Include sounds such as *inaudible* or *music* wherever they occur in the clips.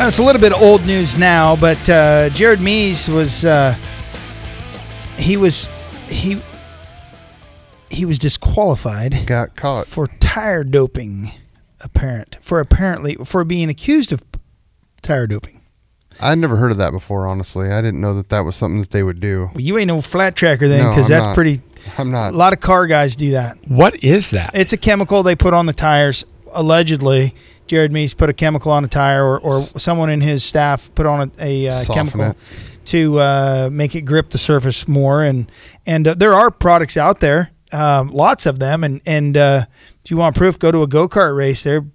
Well, it's a little bit old news now, but uh, Jared Mees was uh, he was he he was disqualified Got caught. for tire doping. Apparent for apparently for being accused of tire doping. I'd never heard of that before, honestly. I didn't know that that was something that they would do. Well, you ain't no flat tracker then, No, because I'm that's not. pretty. I'm not. A lot of car guys do that. What is that? It's a chemical they put on the tires. Allegedly, Jared Mees put a chemical on a tire, or, or someone in his staff put on a, a uh, chemical it. to uh, make it grip the surface more. And and uh, there are products out there, um, lots of them. And and uh, if you want proof, go to a go kart race. They're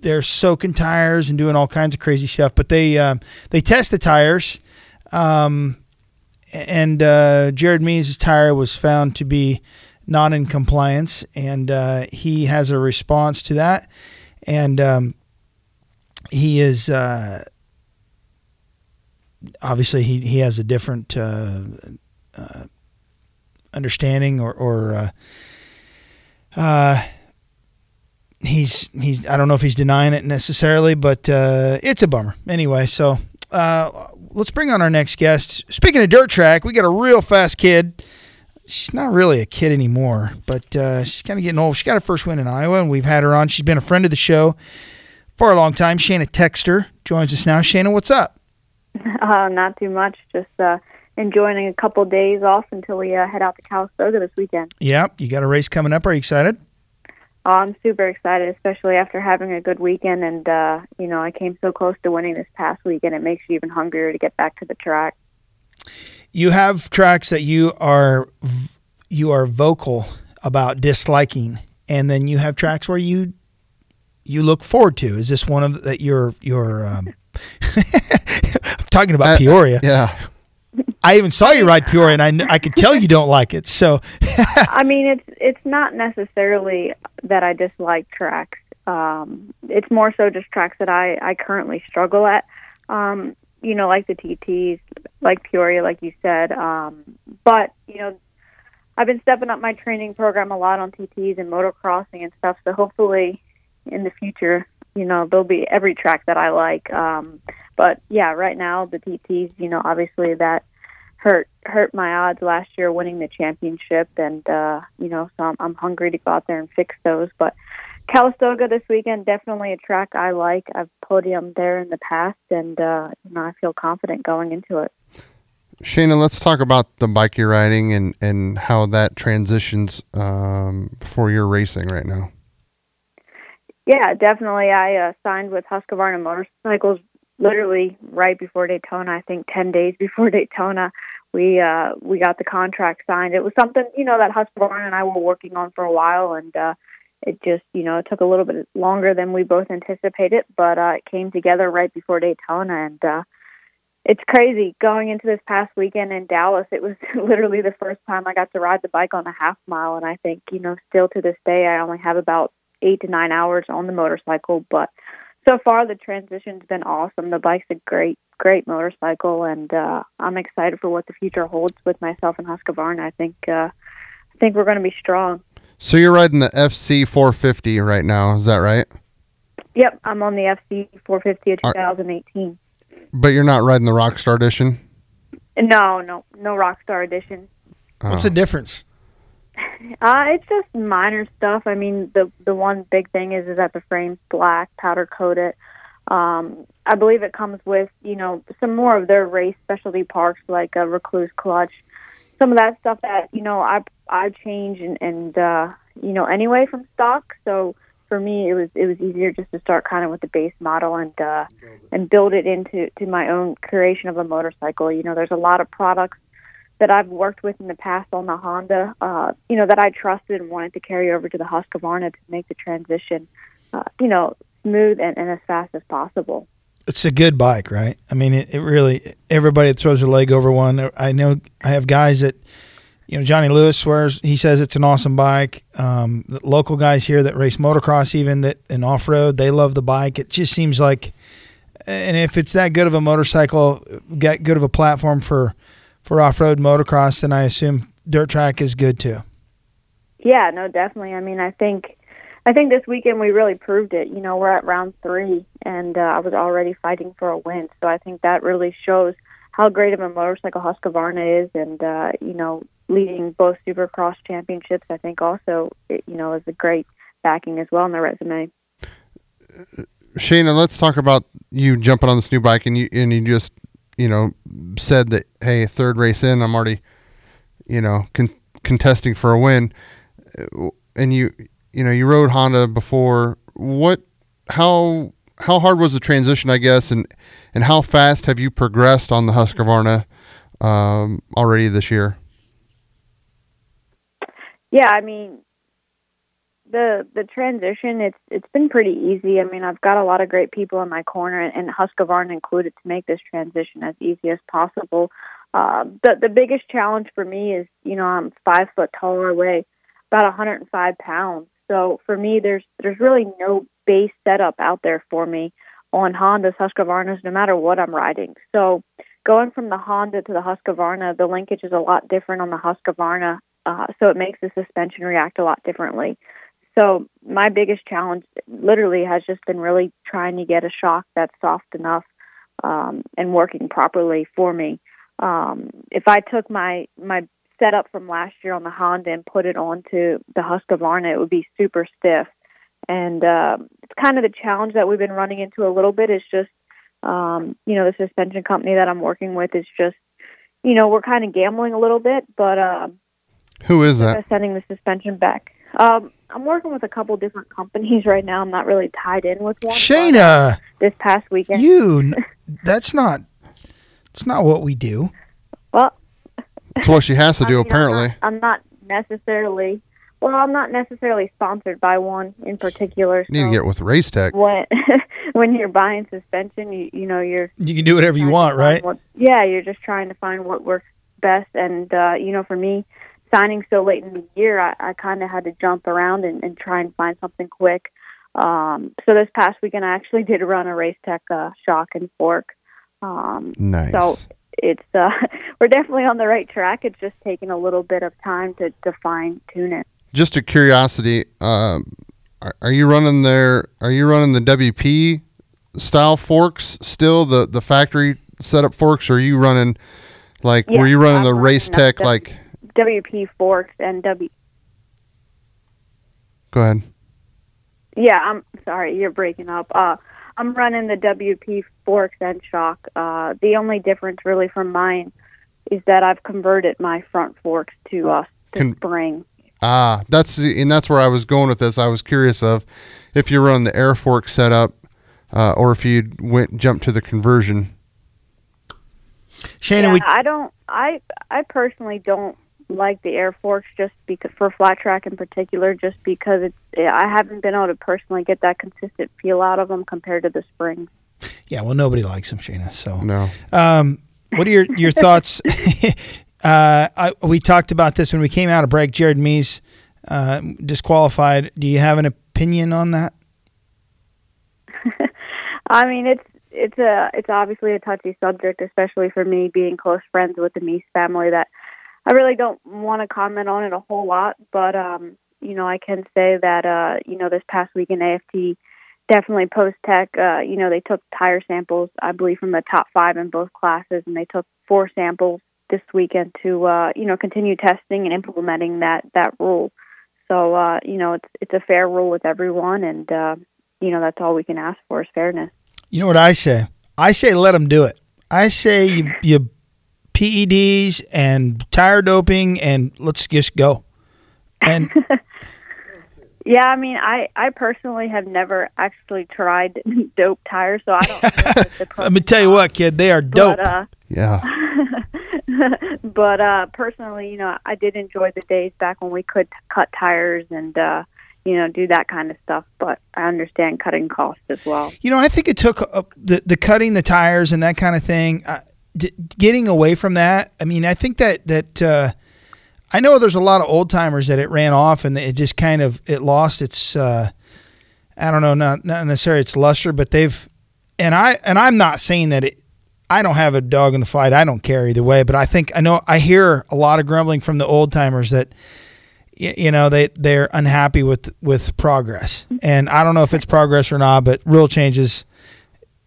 they're soaking tires and doing all kinds of crazy stuff. But they um, they test the tires. Um, and uh, Jared Mees' tire was found to be not in compliance, and uh, he has a response to that, and um, he is uh, obviously he, he has a different uh, uh, understanding or, or uh, uh, he's he's I don't know if he's denying it necessarily, but uh, it's a bummer anyway. So let's bring on our next guest. Speaking of dirt track, we got a real fast kid. She's not really a kid anymore, but uh, she's kind of getting old. She got her first win in Iowa, and we've had her on. She's been a friend of the show for a long time. Shayna Texter joins us now. Shayna, what's up? *laughs* Uh, not too much. Just uh, enjoying a couple days off until we uh, head out to Calistoga this weekend. Yep, you got a race coming up. Are you excited? Oh, I'm super excited, especially after having a good weekend. And uh, you know, I came so close to winning this past weekend. It makes you even hungrier to get back to the track. You have tracks that you are you are vocal about disliking, and then you have tracks where you you look forward to. Is this one of that you're you're um, I'm *laughs* talking about Uh, Peoria? Yeah. I even saw you ride Peoria, and I kn- I could tell you don't like it. So *laughs* I mean, it's it's not necessarily that I dislike tracks. Um, it's more so just tracks that I I currently struggle at. Um, you know, like the TTs, like Peoria, like you said. Um, but you know, I've been stepping up my training program a lot on TTs and motocrossing and stuff. So hopefully, in the future, you know, there'll be every track that I like. Um, but yeah, right now the TTs, you know, obviously that hurt hurt my odds last year winning the championship, and uh, you know, so I'm, I'm hungry to go out there and fix those. But Calistoga this weekend definitely a track I like. I've podiumed there in the past, and uh, you know, I feel confident going into it. Shayna, let's talk about the bike you're riding and, and how that transitions um, for your racing right now. Yeah, definitely. I uh, signed with Husqvarna Motorcycles literally right before Daytona. I think ten days *laughs* before Daytona, we uh, we got the contract signed. It was something you know that Husqvarna and I were working on for a while, and uh, it just you know it took a little bit longer than we both anticipated, but uh, it came together right before Daytona, and uh, it's crazy going into this past weekend in Dallas. It was *laughs* literally the first time I got to ride the bike on a half mile, and I think you know still to this day I only have about eight to nine hours on the motorcycle, but so far the transition's been awesome. The bike's a great, great motorcycle, and uh, I'm excited for what the future holds with myself and Husqvarna. I think, uh, I think we're going to be strong. So you're riding the FC 450 right now, is that right? Yep, I'm on the FC 450 of 2018. But you're not riding the Rockstar Edition? No, no, no Rockstar Edition. what's Oh. the difference? *laughs* Uh, it's just minor stuff. I mean, the the one big thing is is that the frame's black, powder coated. Um, I believe it comes with you know some more of their race specialty parts like a Rekluse clutch, some of that stuff that you know I I change and and uh, you know anyway from stock. So for me, it was it was easier just to start kind of with the base model and uh, and build it into to my own creation of a motorcycle. You know, there's a lot of products that I've worked with in the past on the Honda, uh, you know, that I trusted and wanted to carry over to the Husqvarna to make the transition, uh, you know, smooth and, and as fast as possible. It's a good bike, right? I mean, it, it really everybody throws their leg over one. I know I have guys that, you know, Johnny Lewis swears he says it's an awesome bike. Um, local guys here that race motocross, even that and off road, they love the bike. It just seems like, and if it's that good of a motorcycle, got good of a platform for for off road motocross, then I assume dirt track is good too. Yeah, no, definitely. I mean, I think I think this weekend we really proved it. You know, we're at round three, and uh, I was already fighting for a win. So I think that really shows how great of a motorcycle Husqvarna is, and uh, you know, leading both Supercross championships. I think also, you know, is a great backing as well on the resume. Shayna, let's talk about you jumping on this new bike, and you and you just you know said that hey, third race in, I'm already you know con- contesting for a win, and you you know you rode Honda before. What how how hard was the transition, I guess, and and how fast have you progressed on the Husqvarna um, already this year? Yeah, I mean, the the transition it's it's been pretty easy. I mean, I've got a lot of great people in my corner, and, Husqvarna included, to make this transition as easy as possible. Uh, the the biggest challenge for me is, you know, I'm five foot tall, I weigh about 105 pounds. So for me, there's there's really no base setup out there for me on Hondas, Husqvarnas, no matter what I'm riding. So going from the Honda to the Husqvarna, the linkage is a lot different on the Husqvarna, uh, so it makes the suspension react a lot differently. So my biggest challenge, literally, has just been really trying to get a shock that's soft enough um, and working properly for me. Um, if I took my my setup from last year on the Honda and put it onto the Husqvarna, it would be super stiff. And uh, it's kind of the challenge that we've been running into a little bit. Is just, um, you know, the suspension company that I'm working with is just, you know, we're kind of gambling a little bit, but. Uh, Who is that? Sending the suspension back. Um, I'm working with a couple different companies right now. I'm not really tied in with one. Shayna, uh, this past weekend, you. *laughs* That's not. It's not what we do. Well, that's what she has to do. I mean, apparently, I'm not, I'm not, necessarily. Well, I'm not necessarily sponsored by one in particular. So you need to get with Race Tech. When *laughs* when you're buying suspension, you you know you're you can do whatever you want, right? What, yeah, you're just trying to find what works best, and uh, you know, for me, signing so late in the year, I, I kind of had to jump around and, and try and find something quick. Um, so this past weekend, I actually *laughs* did run a Race Tech uh, shock and fork. Um, nice. So it's uh, we're definitely on the right track. It's just taking a little bit of time to, to fine tune it. Just a curiosity, um, are, are you running there? Are you running the WP style forks still? The the factory setup forks? Or are you running like? Yeah, were you running I'm the running Race Tech W- like? WP forks and W. Go ahead. Yeah, I'm sorry, you're breaking up. Uh, I'm running the WP forks and shock. Uh, the only difference really from mine is that I've converted my front forks to uh, to Con- spring. Ah, that's and that's where I was going with this. I was curious of if you run the air fork setup, uh, or if you went jump to the conversion. Shayna, yeah, we I don't. I I personally don't like the air forks just because for flat track in particular, just because it's. I haven't been able to personally get that consistent feel out of them compared to the springs. yeah, well, nobody likes them, Shayna. So, No, um, what are your your thoughts? *laughs* uh, I, we talked about this when we came out of break. Jared Mees uh, disqualified. Do you have an opinion on that? *laughs* I mean, it's it's a it's obviously a touchy subject, especially for me being close friends with the Mees family. That I really don't want to comment on it a whole lot, but um, you know, I can say that uh, you know, this past week in AFT, definitely post tech. Uh, you know, they took tire samples, I believe, from the top five in both classes, and they took four samples this weekend to uh, you know continue testing and implementing that that rule. So uh, you know, it's it's a fair rule with everyone, and uh, you know that's all we can ask for is fairness. You know what I say? I say let them do it. I say you, you PEDs and tire doping, and let's just go. And *laughs* Yeah, I mean, I I personally have never actually tried *laughs* dope tires, so I don't. know the *laughs* let me tell you what, kid, they are dope. But, uh, yeah, *laughs* but uh, personally, you know, I did enjoy the days back when we could cut tires and uh, you know do that kind of stuff. But I understand cutting costs as well. You know, I think it took uh, the the cutting the tires and that kind of thing. Uh, d- getting away from that. I mean, I think that that uh, I know there's a lot of old timers that it ran off and it just kind of it lost its. Uh, I don't know, not not necessarily its luster, but they've and I and I'm not saying that it. I don't have a dog in the fight. I don't care either way, but I think I know I hear a lot of grumbling from the old timers that you know they they're unhappy with with progress, and I don't know if it's progress or not, but real changes.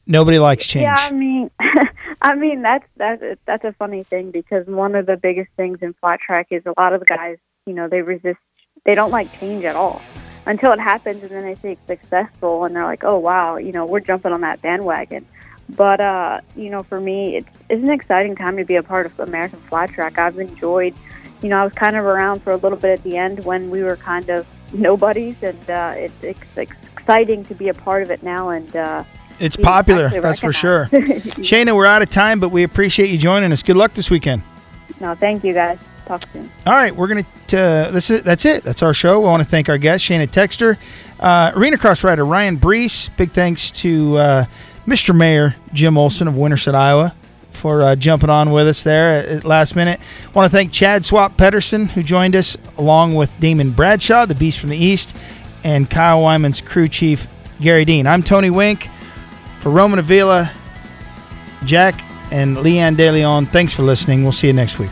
Nobody likes change. Yeah, I mean, *laughs* I mean that's that's that's a funny thing because one of the biggest things in flat track is a lot of the guys, you know, they resist. They don't like change at all until it happens, and then they see it's successful, and they're like, "Oh wow, you know, we're jumping on that bandwagon." But uh, you know, for me, it's it's an exciting time to be a part of American flat track. I've enjoyed. You know, I was kind of around for a little bit at the end when we were kind of nobodies, and uh, it's, it's exciting to be a part of it now. And uh, it's popular, that's for sure. *laughs* Shayna, we're out of time, but we appreciate you joining us. Good luck this weekend. no, thank you guys. Talk soon. All right, we're gonna. Uh, this is that's it. That's our show. I want to thank our guest Shayna Texter, uh, arena cross rider Ryan Breece. Big thanks to uh, Mr. Mayor Jim Olson of Winterset, Iowa, for uh, jumping on with us there at last minute. Want to thank Chad Swap Pedersen who joined us along with Damon Bradshaw, the Beast from the East, and Kyle Wyman's crew chief Gary Dean. I'm Tony Wink for Roman Avila, Jack, and Leanne De Leon. Thanks for listening. We'll see you next week.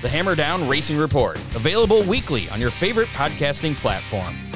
The Hammer Down Racing Report, available weekly on your favorite podcasting platform.